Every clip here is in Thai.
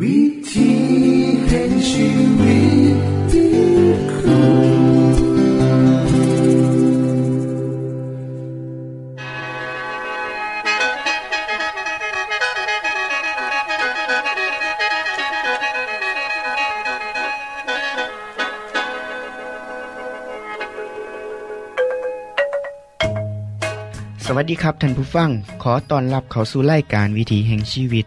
วิธีแห่งชีวิตที่คุณสวัสดีครับท่านผู้ฟัง ขอต้อนรับเข้าสู่รายการวิถีแห่งชีวิต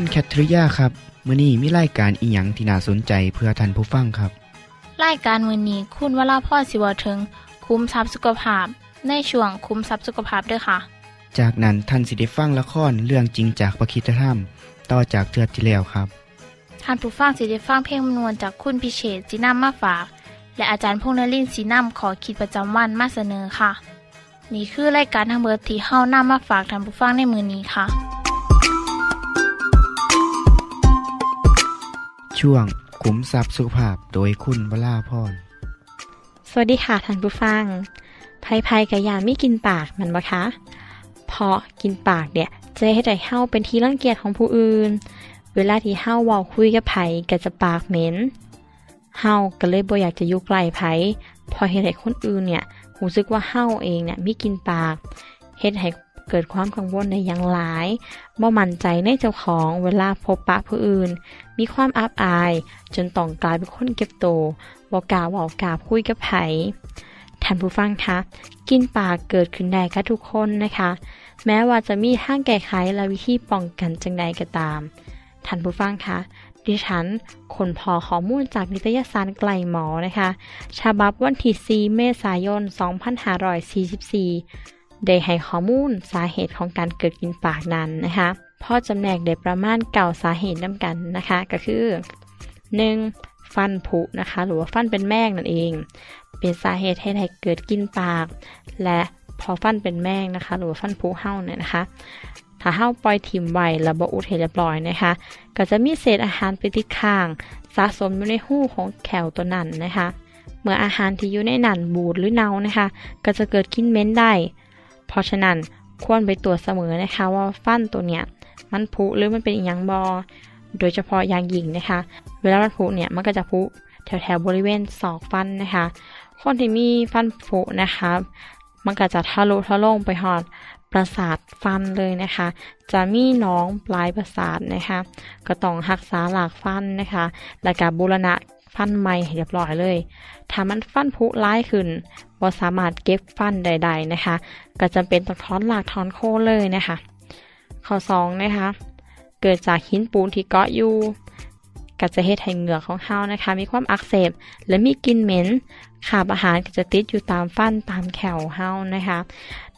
คุณแคทริยาครับมื้อนี้มีรายการอีหยังที่น่าสนใจเพื่อท่านผู้ฟังครับรายการมือนี้คุณวราพ่อสิวถึง คุ้มทรัพย์สุขภาพ ในช่วงคุ้มทรัพย์สุขภาพด้วยค่ะ จากนั้นท่านสิได้ฟังละครเรื่องจริงจากประคีตธรรม ต่อจากเทือกที่แล้วครับท่านผู้ฟังสิได้ฟังเพลงมนวนจากคุณพิเชษจีนัมมาฝาก และอาจารย์พงษ์นรินทร์สีนัมขอขีดประจำวันมาเสนอค่ะ นี่คือรายการทางเบอร์ที่เฮ้านํมาฝากท่านผู้ฟังในมือนี้ค่ะ ช่วงขุมทรัพย์สุภาพโดยคุณวราพรสวัสดีค่ะท่านผู้ฟังภัยภัยกับยาไม่กินปากมันบ่คะเพราะกินปากเนี่ยจะให้ได้เฮาเป็นที่รังเกียจของผู้อื่น เวลาที่เฮาว้าคุยกับไผ่ก็จะปากเหม็นเฮาก็เลยบ่อยากจะอยู่ใกลไผเพอเฮ็ดให้คนอื่นเนี่ยรู้สึกว่าเฮาเองเนี่ยไมีกินปากเฮ็ดให้ เกิดความกังวลในอย่างหลายบ่มั่นใจในเจ้าของเวลาพบปะผู้อื่น มีความอับอาย จนต้องกลายเป็นคนเก็บโตบ่กล้าเว้ากล้าคุยกับไผท่านผู้ฟังคะ กินปากเกิดขึ้นได้กับทุกคนนะคะ แม้ว่าจะมีทางแก้ไขและวิธีป้องกันจังใดก็ตาม ท่านผู้ฟังคะดิฉันคนพอข้อมูลจากนิตยสารไกลหมอนะคะ ฉบับวันที่4เมษายน 2544 ได้ให้ข้อมูลสาเหตุของการเกิดกินปากนั้นนะคะพ่อจำแนกได้ประมาณเก่าสาเหตุนํกันนะคะ ก็คือ 1. ฟันผุนะคะ หรือว่าฟันเป็นแมงนั่นเอง เป็นสาเหตุให้ให้เกิดกินปาก และพอฟันเป็นแมงนะคะ หรือว่าฟันผุเห่าเนี่ยนะคะถ้าเห่าปล่อยถิ่มไว้แล้วบ่อุดให้เรียบร้อยนะคะ ก็จะมีเศษอาหารไปติดค้าง สะสมอยู่ในหูของแขวตัวนั้นนะคะ เมื่ออาหารที่อยู่ในนั่นบูดหรือเน่านะคะ ก็จะเกิดกินเม็นได้ เพราะฉะนั้นควรไปตรวจเสมอนะคะว่าฟันตัวเนี้ยมันผุหรือมันเป็นอหย่างบอ โดยเฉพาะอย่างยิ่งนะคะ เวลามันผุเนี่ยมันก็จะผุแถวแถวบริเวณศอกฟันนะคะ คนที่มีฟันผุนะคะ มันก็จะทะลุทะลงไปหอดประสาทฟันเลยนะคะ จะมีน้องปลายประสาทนะคะ ก็ต้องรักษาหลากฟันนะคะและก็บูรณะฟันใหม่ห้เรียบร้อยเลย ถ้ามันฟันผุร้ายขึ้น บ่สามารถเก็บฟันใด ๆนะคะ ก็จำเป็นต้องถอนหลากถอนโคนเลยนะคะ ข้อสองนะคะ เกิดจากหินปูนที่เกาะอยู่ก็จะเฮ็ดให้เหงือกของเฮานะคะ มีความอักเสบ และมีกลิ่นเหม็นขาบอาหารก็จะติดอยู่ตามฟันตามแขวเฮานะคะ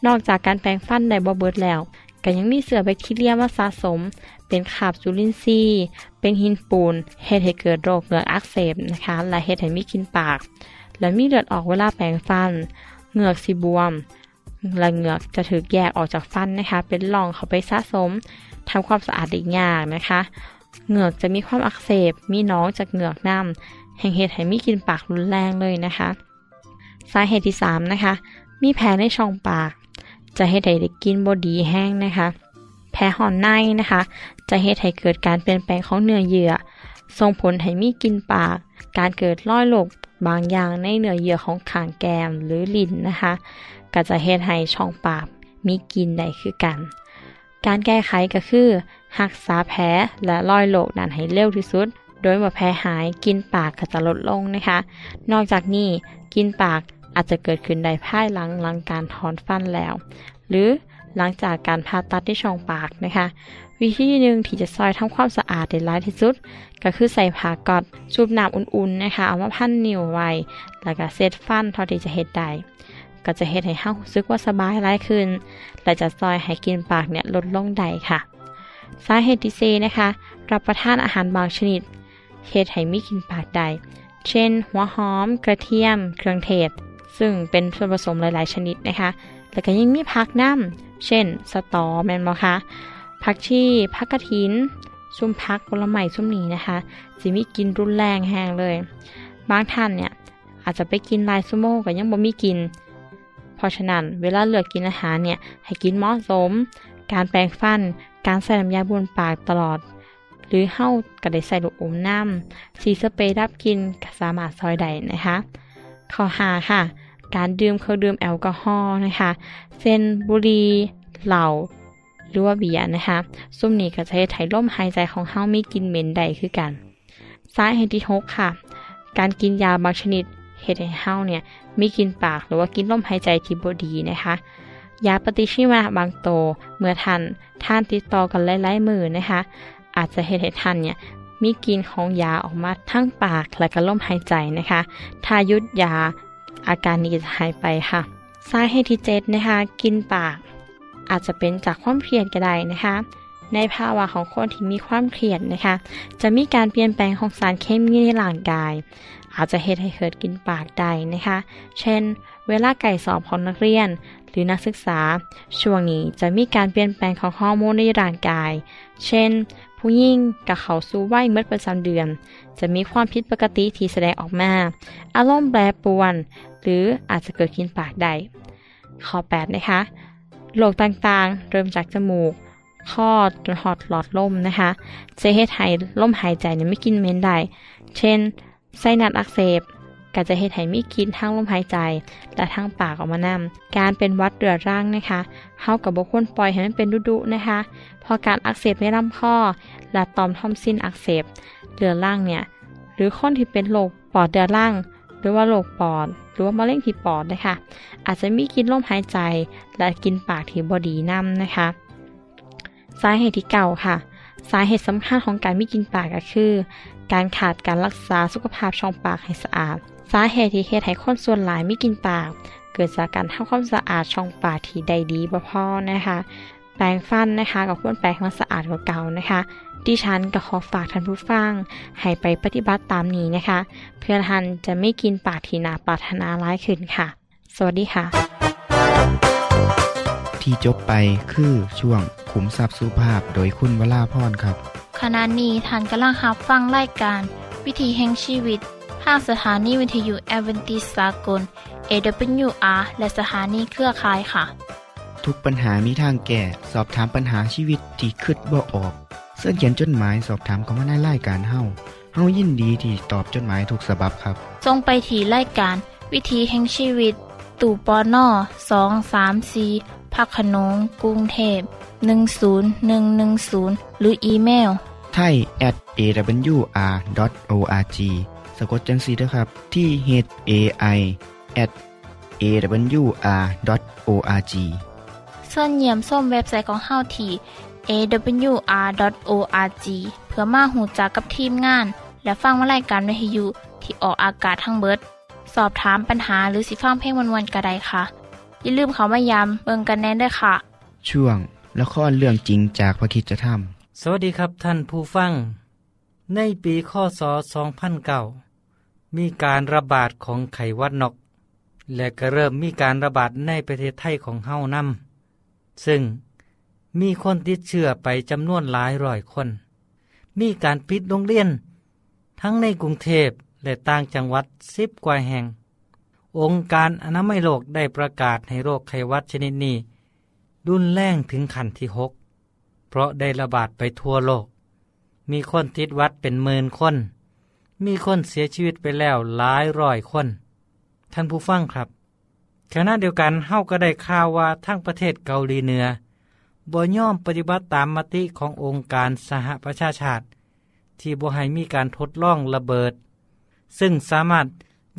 นอกจากการแปรงฟันได้บ่เบิดแล้วก็ยังมีเสือแบคทีเรียมาสะสม เป็นขาบจุลินทรีย์ เป็นหินปูนเฮ็ดให้เกิดโรคเหงือกอักเสบนะคะ และเฮ็ดให้มีกลิ่นปาก และมีเลือดออกเวลาแปรงฟัน เหงือกสิบวม และเหงือกจะถูกแยกออกจากฟันนะคะ เป็นรองเข้าไปสะสมทำความสะอาดได้ยากนะคะ เหงือกจะมีความอักเสบ มีน้องจากเหงือกน้ำแห่งเหตุให้มีกินปากรุนแรงเลยนะคะ สาเหตุที่3นะคะ มีแผลในช่องปาก จะเฮ็ดให้ได้กินบดีแห้งนะคะแผลห่อนในนะคะ จะเฮ็ดให้เกิดการเปลี่ยนแปลงของเนื้อเยื่อ ส่งผลให้มีกินปาก การเกิดรอยโรค บางอย่างในเนื้อเยื่อของขางแกมหรือลิ้นนะคะ ก็จะเฮ็ดให้ช่องปากมีกินได้คือกัน การแก้ไขก็คือรักษาแผลและรอยโรคนั้นให้เร็วที่สุด โดยเมื่อแผลหายกินปากก็จะลดลงนะคะ นอกจากนี้กินปากอาจจะเกิดขึ้นได้ภายหลังหลังการถอนฟันแล้ว หรือ หลังจากการผ่าตัดที่ช่องปากนะคะ วิธีหนึ่งที่จะซอยทำความสะอาดได้ร้ายที่สุด ก็คือใส่ผ้ากอดชุบน้ำอุ่นๆนะคะ เอามาพันนิ้วไว้ แล้วก็เซตฟันเท่าที่จะเฮ็ดได้ก็จะเฮ็ดให้เฮารู้สึกว่าสบายหลายขึ้น และจะซอยให้กินปากเนี่ยลดลงได้ค่ะ สาเหตุที่เซนะคะ รับประทานอาหารบางชนิดเหตุให้มีกินปากได้เช่น หัวหอม กระเทียม เครื่องเทศ ซึ่งเป็นส่วนผสมหลาย ๆ ชนิดนะคะ แล้วก็ยังมีผักน้ำเช่น สตอแมนบอคะผักชีผักกระถินซุ่มพักผลไม้ซุ่มนี้นะคะจะมีกินรุนแรงแห้งเลย บางท่านเนี่ยอาจจะไปกินลายชั่วโมงก็ยังบ่มีกิน เพราะฉะนั้นเวลาเลือกกินอาหารเนี่ยให้กินเหมาะสม การแปรงฟัน การใส่น้ำยาบนปากตลอด หรือเฮ้าก็ได้ใส่ลูกอมน้ำสีสเปรย์ดับกินก็สามารถซอยได้นะคะข้อหาค่ะ การดื่มเครื่องดื่มแอลกอฮอล์นะคะเส้นบุหรี่เหล้าหรือว่าเบียร์นะคะซุ่มนี้ก็จะให้ไถ่ลมหายใจของเฮามีกลินเหม็นใดคือกันสาเหตุที่หกค่ะ การกินยาบางชนิดเหตุให้เฮาเนี่ยมีกินปากหรือว่ากินลมหายใจที่บ่ดีนะคะ ยาปฏิชีวนะบางโตเมื่อทันท่านติดต่อกันหลายๆมือนะคะ อาจจะเหตุให้ท่านเนี่ยมีกินของยาออกมาทั้งปากและก็ลมหายใจนะคะ ถ้ายุดยา อาการนี้จะหายไปค่ะสาเหตุที่เจ็ดนะคะ กินปาก อาจจะเป็นจากความเครียดก็ได้นะคะ ในภาวะของคนที่มีความเครียดนะคะ จะมีการเปลี่ยนแปลงของสารเคมีในร่างกาย อาจจะเหตุให้เกิดกินปากได้นะคะ เช่น เวลาไก่สอบของนักเรียน หรือนักศึกษา ช่วงนี้จะมีการเปลี่ยนแปลงของฮอร์โมนในร่างกาย เช่น ผู้หญิงกับเขาสู่วัยเมื่อประจำเดือน จะมีความผิดปกติที่แสดงออกมา อารมณ์แปรปรวน หรืออาจจะเกิดกินปากได้ข้อ8นะคะโรคต่างๆ เริ่มจากจมูกข้อจนหอดหลอดลมนะคะจะเฮ็ดให้ลมหายใจเนี่ยไม่กินเม็นได้ เช่น ไส้นัดอักเสบ ก็จะเฮ็ดให้มีกินทางลมหายใจ และทางปากออกมานำการเป็นวัดเรื้อรังนะคะเฮากับบุคคลปล่อยให้มันเป็นดุๆนะคะ พอการอักเสบในลำคอและต่อมทอมซินอักเสบเรื้อรังเนี่ย หรือคนที่เป็นโรคปอดเรื้อรังหรือว่าโรคปอด หรือว่ามะเร็งที่ปอดนะคะ อาจจะมีกินลมหายใจ และกินปากที่บดีน้ำนะคะ สาเหตุที่เก่าค่ะ สาเหตุสำคัญของการไม่กินปากก็คือ การขาดการรักษาสุขภาพช่องปากให้สะอาด สาเหตุที่เฮ็ดให้คนส่วนหลายไม่กินปาก เกิดจากการทำความสะอาดช่องปากที่ได้ดีบ่พอนะคะ แปรงฟันนะคะกับควรแปรงให้มันสะอาดกว่าเก่านะคะดิฉันก็ขอฝากท่านผู้ฟัง ให้ไปปฏิบัติตามนี้นะคะ เพื่อท่านจะไม่กินปากที่น่าปรารถนาร้ายขึ้นค่ะ สวัสดีค่ะ ที่จบไปคือช่วงขุมทรัพย์สุภาพโดยคุณวราพรครับ ขณะนี้ท่านกำลังรับฟังรายการ วิถีแห่งชีวิต ทางสถานีวิทยุแอเวนติสากล AWR และสถานีเครือข่ายค่ะ ทุกปัญหามีทางแก้ สอบถามปัญหาชีวิตที่คืดบ่ออก เสื้อเขียนจดหมายสอบถามเขามาในรายการเฮาเฮายินดีที่ตอบจดหมายถูกสาบบครับ ทรงไปถีรายการ วิถีแห่งชีวิต ตู่ปอน่อสองสามสีพักขนงกรุงเทพ10110 หรืออีเมลไทย at awr.org สะกดจังสีนะครับ ที่ h a i at awr.org ส่วนเยี่ยมส้มเว็บไซต์ของเฮาที่ awr.org เพื่อมาหูจักกับทีมงาน และฟังวารายการวิทยุที่ออกอากาศทั้งเบิด สอบถามปัญหาหรือสิฟังเพลงวันๆกระไดค่ะ อย่าลืมเขามายามเบิงกันแน่นด้วยค่ะ ช่วงละครเรื่องจริงจากพระคิดจะทสวัสดีครับท่านผู้ฟัง ในปีข้อศ2009 มีการระบาดของไขวัดนก และก็เริ่มมีการระบาดในประเทศไทยของเฮานำซึ่งมีคนติดเชื้อไปจำนวนหลายร้อยคน มีการปิดโรงเรียน ทั้งในกรุงเทพและต่างจังหวัดสิบกว่าแห่ง องค์การอนามัยโลกได้ประกาศให้โรคไขวัดชนิดนี้ รุนแรงถึงขั้นที่หกเพราะได้ระบาดไปทั่วโลก มีคนติดวัดเป็นหมื่นคน มีคนเสียชีวิตไปแล้วหลายร้อยคน ท่านผู้ฟังครับขณะเดียวกันเฮาก็ได้ข่าวว่าทั้งประเทศเกาหลีเหนือบ่ย่อมปฏิบัติตามมติขององค์การสหประชาชาติ ที่บ่ให้มีการทดลองระเบิด ซึ่งสามารถ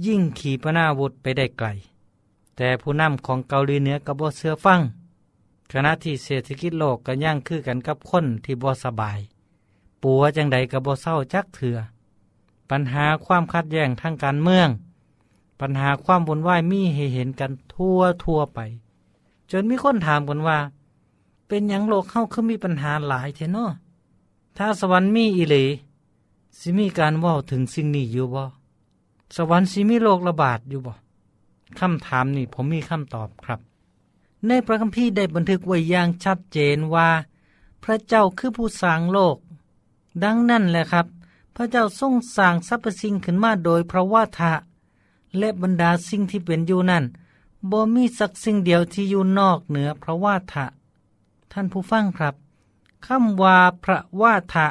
ยิ่งขีปนาวุธไปได้ไกล แต่ผู้นำของเกาหลีเหนือก็บ่เชื่อฟังขณะที่เศรษฐกิจโลกก็ย่างคือกันกับคนที่บ่สบาย ปัวจังใดก็บ่เศร้าจักเถื่อ ปัญหาความขัดแย้งทางการเมือง ปัญหาความวุ่นวายมีให้เห็นกันทั่วทั่วไป จนมีคนถามกันว่า เป็นหยังโลกเข้าคือมีปัญหาหลายเทนาะถ้าสวรรค์มีอีหลีสิมีการว้าถึงสิ่งนี้อยู่บ่สวรรค์สิมีโรคระบาดอยู่บ่คำถามนี่ผมมีคำตอบครับ ในพระคัมภีร์ได้บันทึกไว้อย่างชัดเจนว่า พระเจ้าคือผู้สร้างโลก ดังนั้นแหละครับ พระเจ้าทรงสร้างสรรพสิ่งขึ้นมาโดยพระวาทะ และบรรดาสิ่งที่เป็นอยู่นั้นบ่มีสักสิ่งเดียวที่อยู่นอกเหนือพระวาทะ ท่านผู้ฟังครับคำว่าพระวาทะ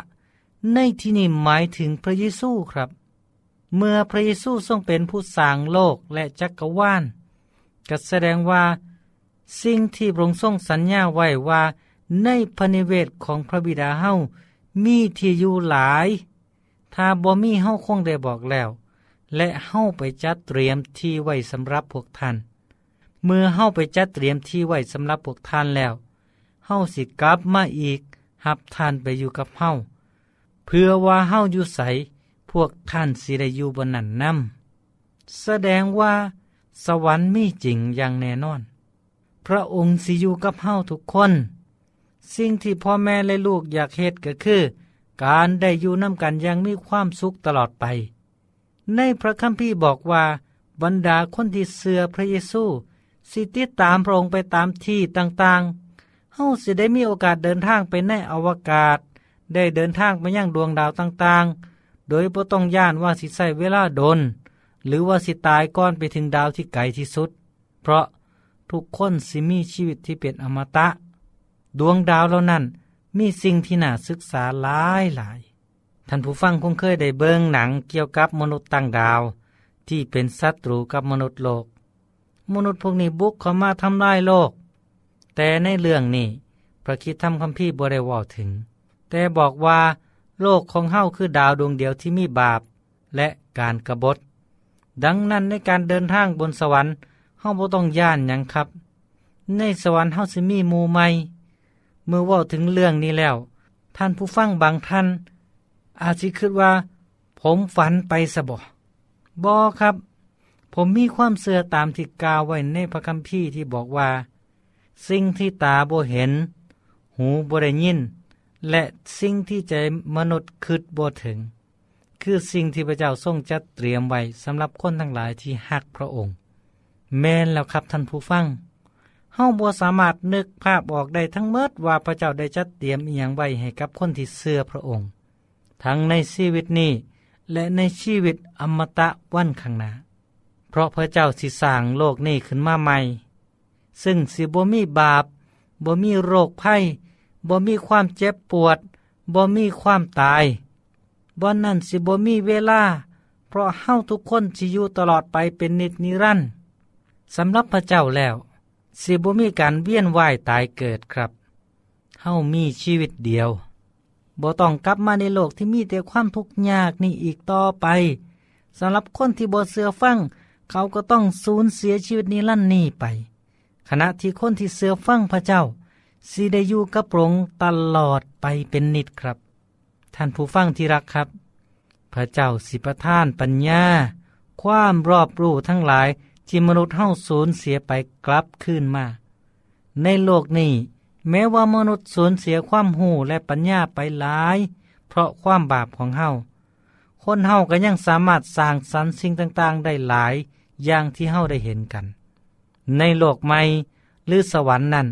ในที่นี้หมายถึงพระเยซูครับ เมื่อพระเยซูทรงเป็นผู้สร้างโลกและจักรวาลก็แสดงว่า สิ่งที่พระองค์ทรงสัญญาไว้ว่า ในพระนิเวศของพระบิดาเฮามีที่อยู่หลาย ถ้าบ่มีเฮาคงได้บอกแล้ว และเฮาไปจัดเตรียมที่ไว้สำหรับพวกท่าน เมื่อเฮาไปจัดเตรียมที่ไว้สำหรับพวกท่านแล้วเฮาสิกลับมาอีกหับท่านไปอยู่กับเฮาเพื่อว่าเฮาอยู่ใสพวกท่านสิได้อยู่บนนั้นนำแสดงว่า สวรรค์มีจริงอย่างแน่นอน พระองค์สิอยู่กับเฮาทุกคน สิ่งที่พ่อแม่และลูกอยากเฮ็ดก็คือ การได้อยู่น้ำกันย่างมีความสุขตลอดไป ในพระคัมภีร์บอกว่า บรรดาคนที่เสือพระเยซู สิติตามพระองค์ไปตามที่ต่างๆเฮาสิได้มีโอกาสเดินทางไปในอวกาศ ได้เดินทางไปยังดวงดาวต่างๆ โดยบ่ต้องย่านว่าสิใช้เวลาโดน หรือว่าสิตายก่อนไปถึงดาวที่ไกลที่สุด เพราะทุกคนสิมีชีวิตที่เป็นอมตะ ดวงดาวเหล่านั้น มีสิ่งที่น่าศึกษาหลายหลาย ท่านผู้ฟังคงเคยได้เบิ่งหนังเกี่ยวกับมนุษย์ต่างดาว ที่เป็นศัตรูกับมนุษย์โลก มนุษย์พวกนี้บุกเข้ามาทำลายโลก แต่ในเรื่องนี้พระคิดทำคำพี่บริวาถึง แต่บอกว่าโลกของเฮาคือดาวดวงเดียวที่มีบาป และการกรบฏ ดังนั้นในการเดินทางบนสวรรค์เฮาบ่ต้องย่านยังครับ ในสวรรค์เฮาสิมีมู่ใหม่ เมื่อว่าถึงเรื่องนี้แล้ว ท่านผู้ฟังบางท่าน อาจสิคิดว่า ผมฝันไปสบอบอครับ ผมมีความเสื่อตามที่กล่าวไว้ในพระคัมภีร์ที่บอกว่า สิ่งที่ตาบ่เห็น หูบ่ได้ยิน และสิ่งที่ใจมนุษย์คิดบ่ถึง คือสิ่งที่พระเจ้าทรงจัดเตรียมไว้สำหรับคนทั้งหลายที่ฮักพระองค์ แม่นแล้วครับท่านผู้ฟัง เฮาบ่สามารถนึกภาพออกได้ทั้งเมดว่าพระเจ้าได้จัดเตรียมอีหยังไว้ให้กับคนที่เสื่อพระองค์ ทั้งในชีวิตนี้และในชีวิตอมตะวันข้างหน้า เพราะพระเจ้าสิสร้างโลกนี้ขึ้นมาใหม่ ซึ่งสิบ่มีบาปบ่มีโรคภัยบ่มีความเจ็บปวดบ่มีความตายบ่นั่นสิบ่มีเวลา เพราะเฮาทุกคนสิอยู่ตลอดไปเป็นนิจนิรันดร์สำหรับพระเจ้าแล้ว สิบ่มีการเวียนว่ายตายเกิดครับ เฮามีชีวิตเดียวบ่ต้องกลับมาในโลกที่มีแต่ความทุกข์ยากนี่อีกต่อไปสำหรับคนที่บ่เสือฟัง เขาก็ต้องสูญเสียชีวิตนิรันนี้ไป ขณะที่คนที่เสือฟังพระเจ้าสิได้อยู่กับพระองค์ตลอดไปเป็นนิดครับ ท่านผู้ฟังที่รักครับ พระเจ้าสิประทานปัญญา ความรอบรู้ทั้งหลาย ที่มนุษย์เฮาสูญเสียไปกลับคืนมา ในโลกนี้แม้ว่ามนุษย์สูญเสียความหูและปัญญาไปหลาย เพราะความบาปของเฮาคนเฮาก็ยังสามารถสร้างสรรค์สิ่งต่างๆ ได้หลายอย่างที่เฮาได้เห็นกัน ในโลกใหม่หรือสวรรค์นั้น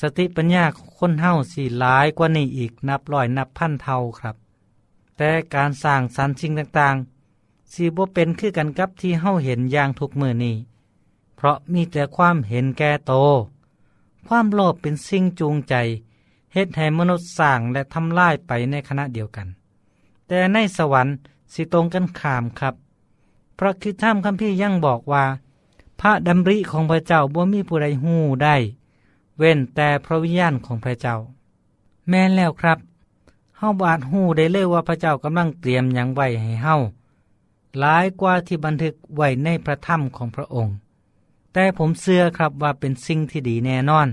สติปัญญาคนเฮาสี่หลายกว่านี้อีกนับร้อยนับพันเท่าครับ แต่การสร้างสรรค์สิ่งต่างๆ สีบ่เป็นคือกันกับที่เฮาเห็นอย่างทุกมือนี้ เพราะมีแต่ความเห็นแก่โต ความโลภเป็นสิ่งจูงใจเฮ็ดให้มนุษย์สร้างและทำลายไปในขณะเดียวกัน แต่ในสวรรค์สิตรงกันข้ามครับ พระคิดท่ามคัมภีร์ยังบอกว่า พระดำริของพระเจ้าบ่มีผู้ใดหู้ได้ เว้นแต่พระวิญญาณของพระเจ้า แม่นแล้วครับเฮาบาจหู้ได้เลยว่าพระเจ้ากำลังเตรียมหยังไว้ให้เฮา หลายกว่าที่บันทึกไว้ในพระธรรมของพระองค์ แต่ผมเชื่อครับว่าเป็นสิ่งที่ดีแน่นอน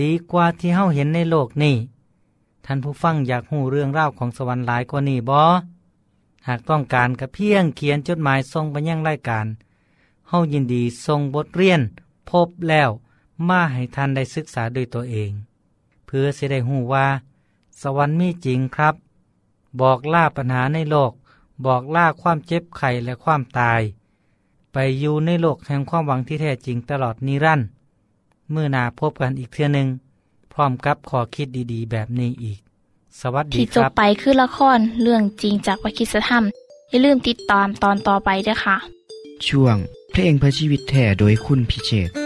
ดีกว่าที่เฮาเห็นในโลกนี้ท่านผู้ฟังอยากหูเรื่องราวของสวรรค์หลายกว่านี้บอหากต้องการกระเพียงเขียนจดหมายส่งไปยังรายการเฮายินดีส่งบทเรียน พบแล้วมาให้ท่านได้ศึกษาด้วยตัวเอง เพื่อเสได้หูว่า สวรรค์มีจริงครับ บอกล่าปัญหาในโลก บอกลาความเจ็บไข้และความตาย ไปอยู่ในโลกแห่งความหวังที่แท้จริงตลอดนิรันด์เมื่อนาพบกันอีกเทื่อนึ่งพร้อมกับขอคิดดีๆ แบบนี้อีก สวัสดีครับ ที่จบไปคือละครเรื่องจริงจากวิคิสธรรม อย่าลืมติดตามตอนต่อไปด้วยค่ะ ช่วงเพลงพระชีวิตแท่โดยคุณพิเชษ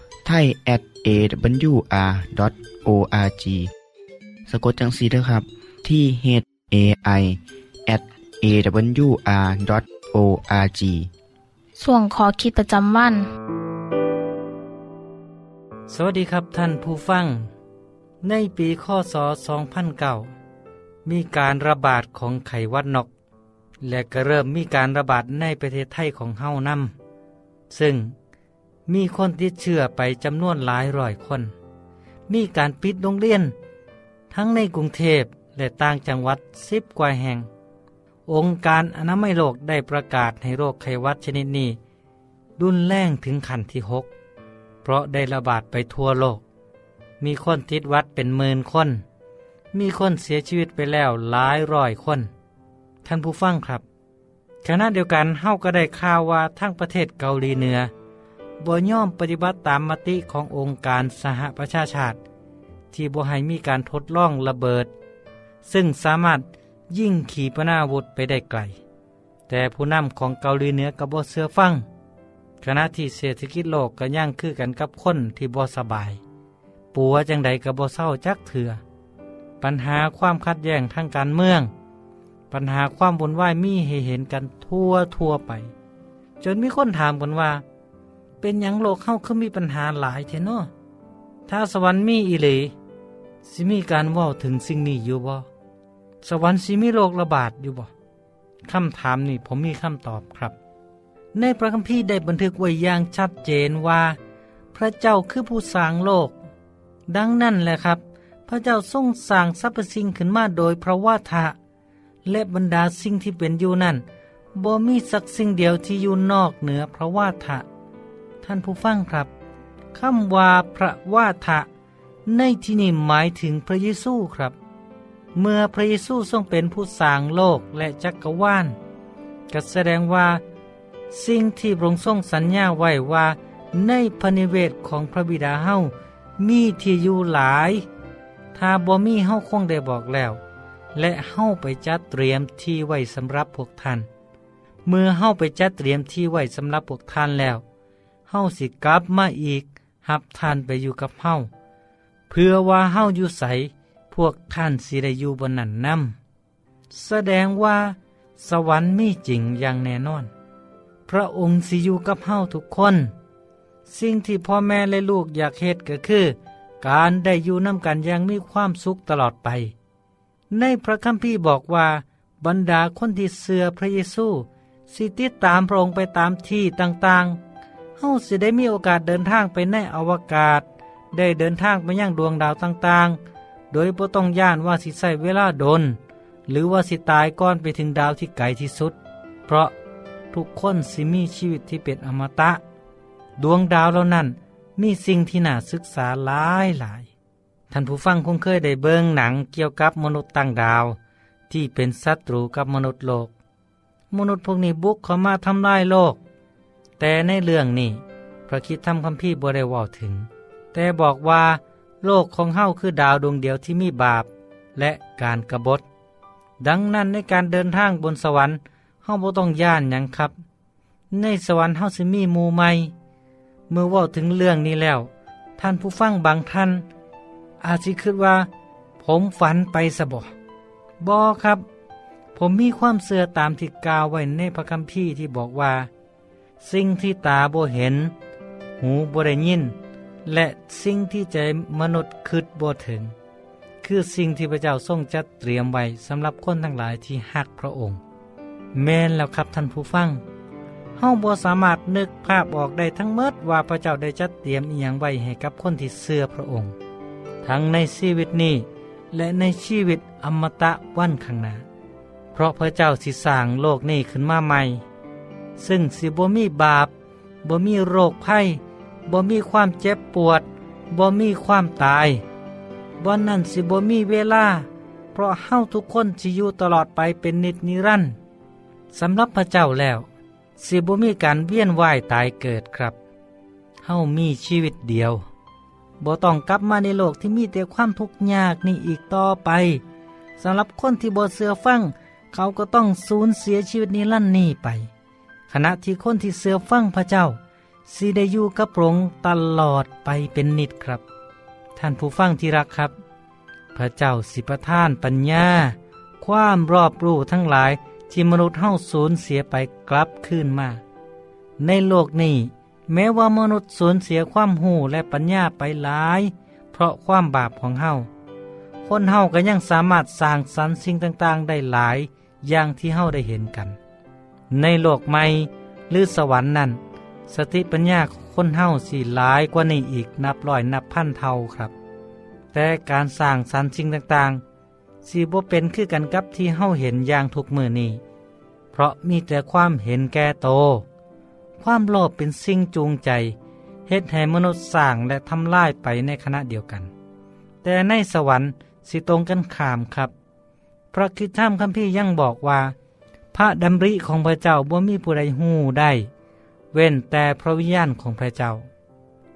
ไทย at awr.org สะกดจังสีนะครับที่ h a i at awr.org ส่วนขอคิดประจำวัน สวัสดีครับท่านผู้ฟัง ในปีคศ2009 มีการระบาดของไข้หวัดนก และก็เริ่มมีการระบาดในประเทศไทยของเฮานำซึ่ง มีคนติดเชื้อไปจำนวนหลายร้อยคน มีการปิดโรงเรียน ทั้งในกรุงเทพและต่างจังหวัดสิบกว่าแห่ง องค์การอนามัยโลกได้ประกาศให้โรคไข้หวัดชนิดนี้รุนแรงถึงขั้นที่หกเพราะได้ระบาดไปทั่วโลก มีคนติดวัดเป็นหมื่นคน มีคนเสียชีวิตไปแล้วหลายร้อยคน ท่านผู้ฟังครับขณะเดียวกันเฮาก็ได้ข่าวว่าทั้งประเทศเกาหลีเหนือ บ่ย่อมปฏิบัติตามมติขององค์การสหประชาชาติ ที่บ่ให้มีการทดลองระเบิด ซึ่งสามารถยิ่งขีปนาวุธไปได้ไกล แต่ผู้นำของเกาหลีเหนือก็บ่เสือฟังขณะที่เศรษฐกิจโลกก็ย่างคือกันกับคนที่บ่สบาย ปัวจังใดก็บ่เศร้าจักเถื่อปัญหาความขัดแย้งทางการเมือง ปัญหาความบุญวายมีให้เห็นกันทั่วทั่วไป จนมีคนถามกันว่า เป็นหยังโลกเข้าคือมีปัญหาหลายเทนอถ้าสวรรค์มีอีหลีสิมีการว่าถึงสิ่งนี้อยู่บ่สวรรค์สิมีโรคระบาดอยู่บ่คำถามนี้ผมมีคำตอบครับ ในพระคัมภีร์ได้บันทึกไว้อย่างชัดเจนว่า พระเจ้าคือผู้สร้างโลก ดังนั้นแหละครับ พระเจ้าทรงสร้างสรรพสิ่งขึ้นมาโดยพระวาทะ และบรรดาสิ่งที่เป็นอยู่นั่นบ่มีสักสิ่งเดียวที่อยู่นอกเหนือพระวาทะ ท่านผู้ฟังครับคำว่าพระว่าทะ ในที่นี้หมายถึงพระเยซูครับ เมื่อพระเยซูทรงเป็นผู้สร้างโลกและจักรวาลก็แสดงว่า สิ่งที่พระองค์ทรงสัญญาไว้ว่า ในพระนิเวศของพระบิดาเฮามีที่อยู่หลาย ถ้าบ่มีเฮาคงได้บอกแล้ว และเฮาไปจัดเตรียมที่ไว้สำหรับพวกท่าน เมื่อเฮาไปจัดเตรียมที่ไว้สำหรับพวกท่านแล้ว เฮาสิกลับมาอีกหับท่านไปอยู่กับเฮาเพื่อว่าเฮาอยู่ใสพวกท่านสิได้อยู่บนนั้นนำแสดงว่า สวรรค์มีจริงอย่างแน่นอน พระองค์สิอยู่กับเฮาทุกคน สิ่งที่พ่อแม่และลูกอยากเฮ็ดก็คือ การได้อยู่น้ำกันอย่างมีความสุขตลอดไป ในพระคัมภีร์บอกว่า บรรดาคนที่เสือพระเยซู สิติดตามพระองค์ไปตามที่ต่างๆ เฮาสิได้มีโอกาสเดินทางไปในอวกาศ ได้เดินทางไปยังดวงดาวต่างๆ โดยบ่ต้องย่านว่าสิใช้เวลาโดน หรือว่าสิตายก่อนไปถึงดาวที่ไกลที่สุด เพราะทุกคนสิมีชีวิตที่เป็นอมตะ ดวงดาวเหล่านั้นมีสิ่งที่น่าศึกษาหลายหลายท่านผู้ฟังคงเคยได้เบิ่งหนังเกี่ยวกับมนุษย์ต่างดาว ที่เป็นศัตรูกับมนุษย์โลก มนุษย์พวกนี้บุกเข้ามาทำลายโลก แต่ในเรื่องนี้พระคิดทำคำพี่บ่ได้เว่าถึง แต่บอกว่าโลกของเฮาคือดาวดวงเดียวที่มีบาป และการกรบฏ ดังนั้นในการเดินทางบนสวรรค์เฮาบ่ต้องย่านยังครับ ในสวรรค์เฮาสิมีมู่ใหม่เมื่อว่าถึงเรื่องนี้แล้ว ท่านผู้ฟังบางท่าน อาจสิคิดว่า ผมฝันไปสะบ่บอครับ ผมมีความเสื่อตามที่กล่าวไว้ในพระคัมภีร์ที่บอกว่า สิ่งที่ตาบ่เห็น หูบ่ได้ยิน และสิ่งที่ใจมนุษย์คิดบ่ถึง คือสิ่งที่พระเจ้าทรงจัดเตรียมไว้สำหรับคนทั้งหลายที่ฮักพระองค์ แม่นแล้วครับท่านผู้ฟังเฮาบ่สามารถนึกภาพออกได้ทั้งเมดว่าพระเจ้าได้จัดเตรียมอีหยังไว้ให้กับคนที่เสื่อพระองค์ ทั้งในชีวิตนี้ และในชีวิตอมตะวันข้างหน้าเพราะพระเจ้าสิสร้างโลกนี้ขึ้นมาใหม่ ซึ่งสิบ่มีบาปบ่มีโรคภัยบ่มีความเจ็บปวดบ่มีความตายบ่นั่นสิบ่มีเวลา เพราะเฮาทุกคนสิอยู่ตลอดไปเป็นนิจนิรันดร์สำหรับพระเจ้าแล้ว สิบ่มีการเวียนว่ายตายเกิดครับเฮามีชีวิตเดียวบ่ต้องกลับมาในโลกที่มีแต่ความทุกข์ยากนี่อีกต่อไปสำหรับคนที่บ่เสือฟัง เขาก็ต้องสูญเสียชีวิตนี้ลั่นนี่ไป ขณะที่คนที่เสือฟังพระเจ้าสิได้อยู่กับพระองค์ตลอดไปเป็นนิดครับ ท่านผู้ฟังที่รักครับ พระเจ้าสิประทานปัญญา ความรอบรู้ทั้งหลายที่มนุษย์เฮาสูญเสียไปกลับคืนมา ในโลกนี้ แม้ว่ามนุษย์สูญเสียความหูและปัญญาไปหลาย เพราะความบาปของเฮาคนเฮาก็ยังสามารถสร้างสรรค์สิ่งต่างๆ ได้หลายอย่างที่เฮาได้เห็นกัน ในโลกใหม่หรือสวรรค์นั้นสติปัญญาคนเฮาสิหลายกว่านี้อีกนับร้อยนับพันเท่าครับ แต่การสร้างสรรค์สิ่งต่างๆสิบ่เป็นคือกันกับที่เฮาเห็นอย่างทุกมือนี้เพราะมีแต่ความเห็นแก่โต ความโลภเป็นสิ่งจูงใจเฮ็ดให้มนุษย์สร้างและทำลายไปในขณะเดียวกัน แต่ในสวรรค์สิตรงกันข้ามครับ พระคิดท่ามคัมภีร์ยังบอกว่า พระดำริของพระเจ้าบ่มีผู้ใดหู้ได้ เว้นแต่พระวิญญาณของพระเจ้า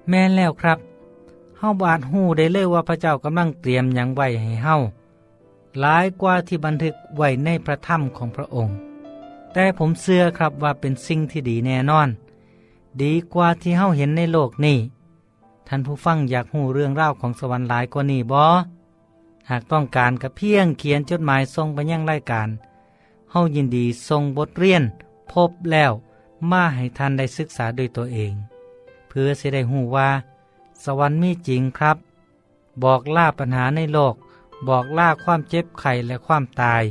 แม่นแล้วครับเฮาบอาจหู้ได้เลยว่าพระเจ้ากำลังเตรียมหยังไว้ให้เฮาหลายกว่าที่บันทึกไว้ในพระธรรมของพระองค์ แต่ผมเชื่อครับว่าเป็นสิ่งที่ดีแน่นอน ดีกว่าที่เฮาเห็นในโลกนี้ ท่านผู้ฟังอยากหูเรื่องราวของสวรรค์หลายกว่านี้บ่หากต้องการกระเพียงเขียนจดหมายส่งไปยังรายการายินดีส่งบทเรียน พบแล้วมาให้ท่านได้ศึกษาด้วยตัวเอง เพื่อสิได้หูว่า สวรรค์มีจริงครับ บอกล่าปัญหาในโลก บอกล่าความเจ็บไข้และความตาย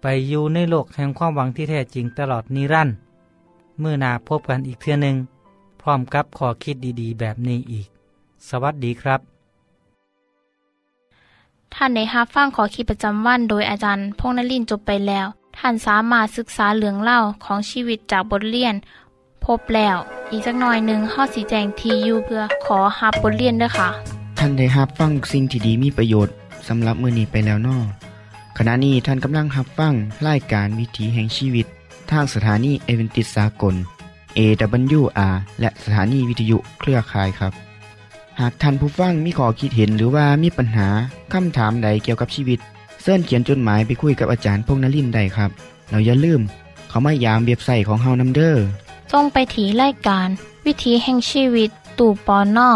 ไปอยู่ในโลกแห่งความหวังที่แท้จริงตลอดนิรันดร์เมื่อนาพบกันอีกเทื่อหนึ่งพร้อมกับขอคิดดีๆ แบบนี้อีก สวัสดีครับ ท่านในฮับฟังขอขีดประจำวันโดยอาจารย์พงนลินจบไปแล้ว ท่านสามารถศึกษาเหลืองเล่าของชีวิตจากบทเรียน พบแล้ว อีกสักหน่อยหนึ่งข้อสีแจงทียูเพื่อขอฮับบทเรียนด้วยค่ะ ท่านได้รับฟังสิ่งที่ดีมีประโยชน์สำหรับมือนีไปแล้วนอขณะนี้ท่านกำลังรับฟังรายการวิถีแห่งชีวิต ทางสถานีเอเวนติสากล AWR และสถานีวิทยุเครือข่ายครับ หากท่านผู้ฟังมีข้อคิดเห็นหรือว่ามีปัญหาคำถามใดเกี่ยวกับชีวิต เสินเขียนจดหมายไปคุยกับอาจารย์พงนลินได้ครับ เราอย่าลืม เขามายามเว็บไซต์ของเฮานัมเดอร์จงไปถีรายการ วิถีแห่งชีวิตตู่ปอนนอ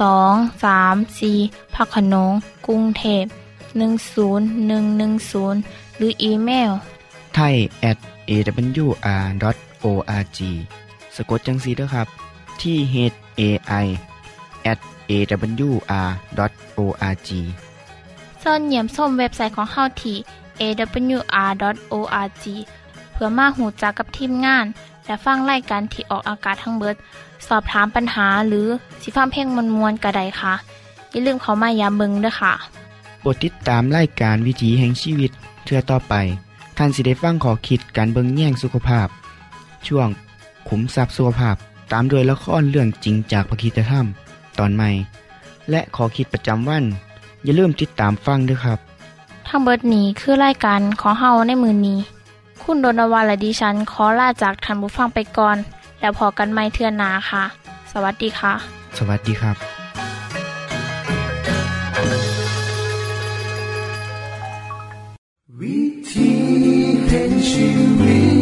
สองสามสีพักขนงกรุงเทพ10110 หรืออีเมลไทย at awr.org สะกดจังสีด้วยครับ ที่ h a i at awr.org ส่วนเหยี่ยมส้มเว็บไซต์ของเฮาที่ awr.org เพื่อมาหูจักกับทีมงาน และฟังไล่การที่ออกอากาศทั้งเบิด สอบถามปัญหาหรือสิฟ้าเพลงมวลมวลกระไดค่ะ อย่าลืมเขามายามเบิงด้วยค่ะโปรดติดตามรายการวิถีแห่งชีวิตเทือต่อไป ท่านสิได้ฟังขอคิดการเบิงแย่งสุขภาพ ช่วง ขุมทรัพย์สุขภาพตามโดยละครเรื่องจริงจากพระคีตธรรม ตอนใหม่ และขอคิดประจำวัน อย่าลืมติดตามฟังด้วยครับ ทั้งเบิดนี้คือรายการขอเฮาในมือนนี้ คุณโดนวาและดิฉันขอลาจากทันบุฟังไปก่อน แล้วพอกันไม่เทื่อนนาค่ะ สวัสดีค่ะ สวัสดีครับวิธีแห่งชีวิต